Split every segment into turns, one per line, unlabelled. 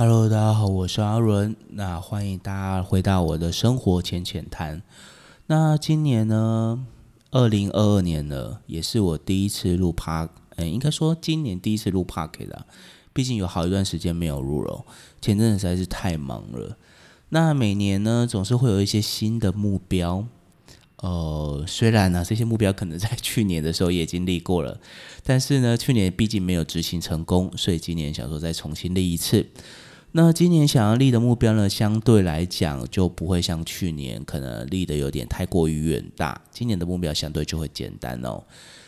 Hello，大家好，我是阿伦。那欢迎大家回到我的生活浅浅谈。那今年呢，二零二二年了，也是我第一次录 Park，嗯，应该说今年第一次录 Park 的。毕竟有好一段时间没有录了，前阵子实在是太忙了。那每年呢，总是会有一些新的目标。呃，虽然呢，这些目标可能在去年的时候也经历过了，但是呢，去年毕竟没有执行成功，所以今年想说再重新立一次。那今年想要立的目标呢，相对来讲就不会像去年可能立的有点太过于远大。今年的目标相对就会简单哦。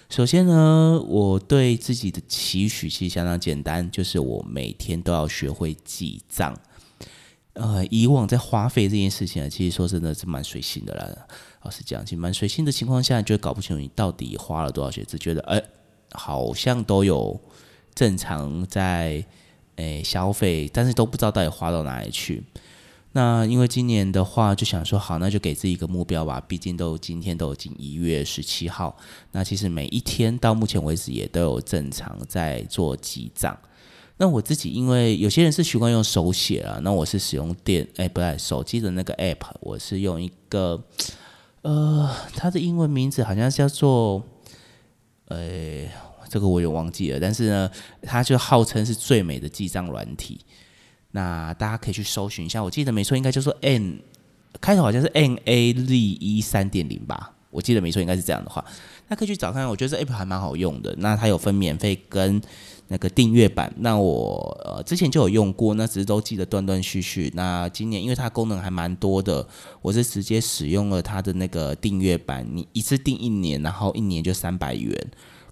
首先呢，我对自己的期许其实相当简单，就是我每天都要学会记账。呃，以往在花费这件事情啊，其实说真的是蛮随性的啦。老实讲，其实蛮随性的情况下，就搞不清楚你到底花了多少钱，只觉得哎，好像都有正常在诶消费，但是都不知道到底花到哪里去。那因为今年的话，就想说好，那就给自己一个目标吧。毕竟都今天都已经一月十七号，那其实每一天到目前为止也都有正常在做记账。那我自己因为有些人是习惯用手写啊，那我是使用电哎不对，手机的那个 app，我是用一个。呃，它的英文名字好像叫做，呃，这个我也忘记了。但是呢，它就号称是最美的记账软体。那大家可以去搜寻一下，我记得没错，应该就说 N 开头好像是 N A Z E 三点零吧。我记得没错，应该是这样的话，那可以去找看。我觉得这 app 还蛮好用的。那它有分免费跟。那个订阅版，那我呃之前就有用过，那只是都记得断断续续。那今年因为它功能还蛮多的，我是直接使用了它的那个订阅版，你一次订一年，然后一年就三百元。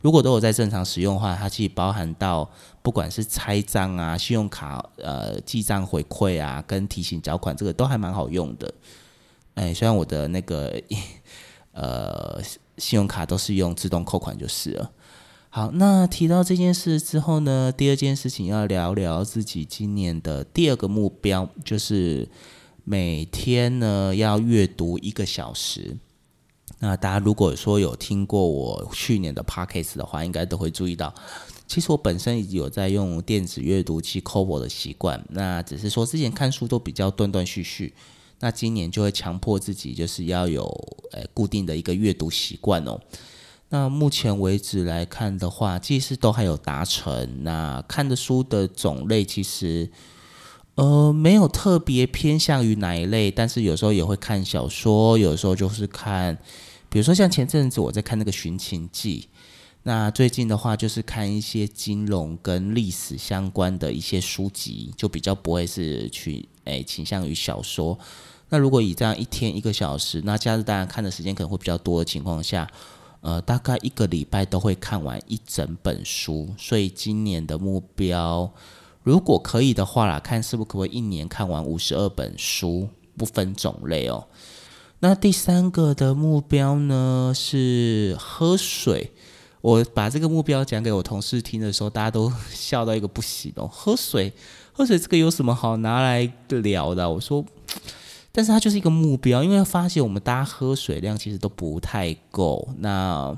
如果都有在正常使用的话，它其实包含到不管是拆账啊、信用卡呃记账回馈啊、跟提醒缴款，这个都还蛮好用的。哎，虽然我的那个 呃信用卡都是用自动扣款就是了。好，那提到这件事之后呢，第二件事情要聊聊自己今年的第二个目标，就是每天呢要阅读一个小时。那大家如果说有听过我去年的 podcast 的话，应该都会注意到，其实我本身有在用电子阅读器 Kobo 的习惯，那只是说之前看书都比较断断续续，那今年就会强迫自己就是要有呃固定的一个阅读习惯哦。那目前为止来看的话，其实都还有达成。那看的书的种类其实，呃，没有特别偏向于哪一类，但是有时候也会看小说，有时候就是看，比如说像前阵子我在看那个《寻秦记》，那最近的话就是看一些金融跟历史相关的一些书籍，就比较不会是去诶倾向于小说。那如果以这样一天一个小时，那假日当然看的时间可能会比较多的情况下。呃，大概一个礼拜都会看完一整本书，所以今年的目标，如果可以的话啦，看是不可不可以一年看完五十二本书，不分种类哦。那第三个的目标呢是喝水。我把这个目标讲给我同事听的时候，大家都笑到一个不行哦。喝水，喝水这个有什么好拿来聊的？我说。但是它就是一个目标，因为发现我们大家喝水量其实都不太够。那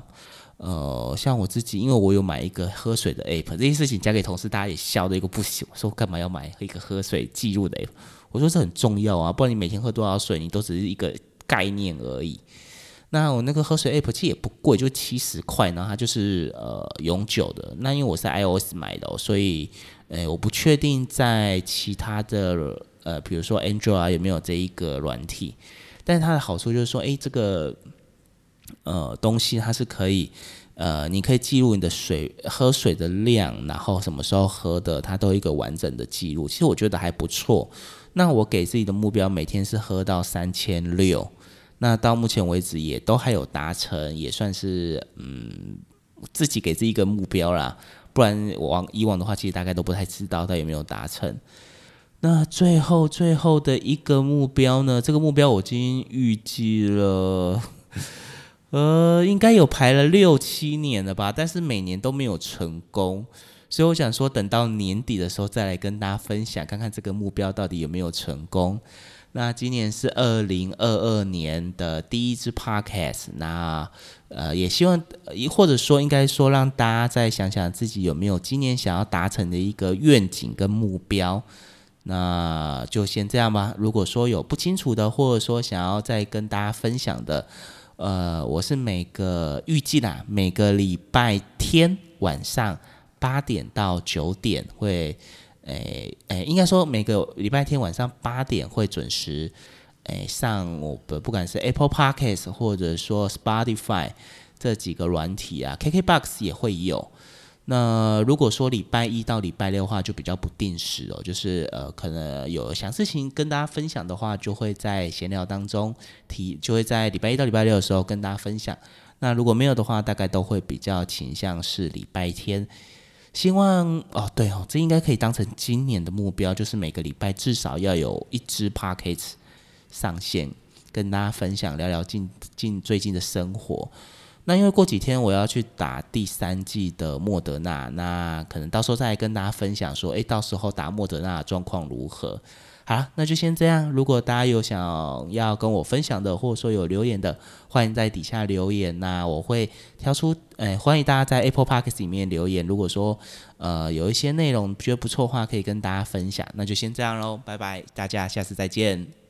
呃，像我自己，因为我有买一个喝水的 app，这件事情讲给同事，大家也笑的一个不行。说干嘛要买一个喝水记录的 app？我说这很重要啊，不然你每天喝多少水，你都只是一个概念而已。那我那个喝水 app 其实也不贵，就七十块，然后它就是呃永久的。那因为我是 iOS 买的，所以诶，我不确定在其他的。呃，比如说 Android 啊，有没有这一个软体？但是它的好处就是说，哎，这个呃东西它是可以，呃，你可以记录你的水喝水的量，然后什么时候喝的，它都有一个完整的记录。其实我觉得还不错。那我给自己的目标每天是喝到三千六，那到目前为止也都还有达成，也算是嗯自己给自己一个目标啦。不然往以往的话，其实大概都不太知道它有没有达成。那最后最后的一个目标呢？这个目标我已经预计了，呃，应该有排了六七年了吧，但是每年都没有成功，所以我想说，等到年底的时候再来跟大家分享，看看这个目标到底有没有成功。那今年是二零二二年的第一支 podcast，那呃，也希望，或者说应该说，让大家再想想自己有没有今年想要达成的一个愿景跟目标。那就先这样吧。如果说有不清楚的，或者说想要再跟大家分享的，呃，我是每个预计啦，每个礼拜天晚上八点到九点会，诶诶，应该说每个礼拜天晚上八点会准时，诶上我不不管是 Apple Podcast 或者说 Spotify 这几个软体啊，KKBox 也会有。那如果说礼拜一到礼拜六的话，就比较不定时哦，就是呃，可能有想事情跟大家分享的话，就会在闲聊当中提，就会在礼拜一到礼拜六的时候跟大家分享。那如果没有的话，大概都会比较倾向是礼拜天。希望哦，对哦，这应该可以当成今年的目标，就是每个礼拜至少要有一支 p a c k a g e 上线，跟大家分享聊聊近近最近的生活。那因为过几天我要去打第三季的莫德纳，那可能到时候再来跟大家分享说，诶，到时候打莫德纳的状况如何？好，那就先这样。如果大家有想要跟我分享的，或者说有留言的，欢迎在底下留言。那我会挑出，诶，欢迎大家在 Apple Park 里面留言。如果说呃有一些内容觉得不错的话，可以跟大家分享。那就先这样喽，拜拜，大家下次再见。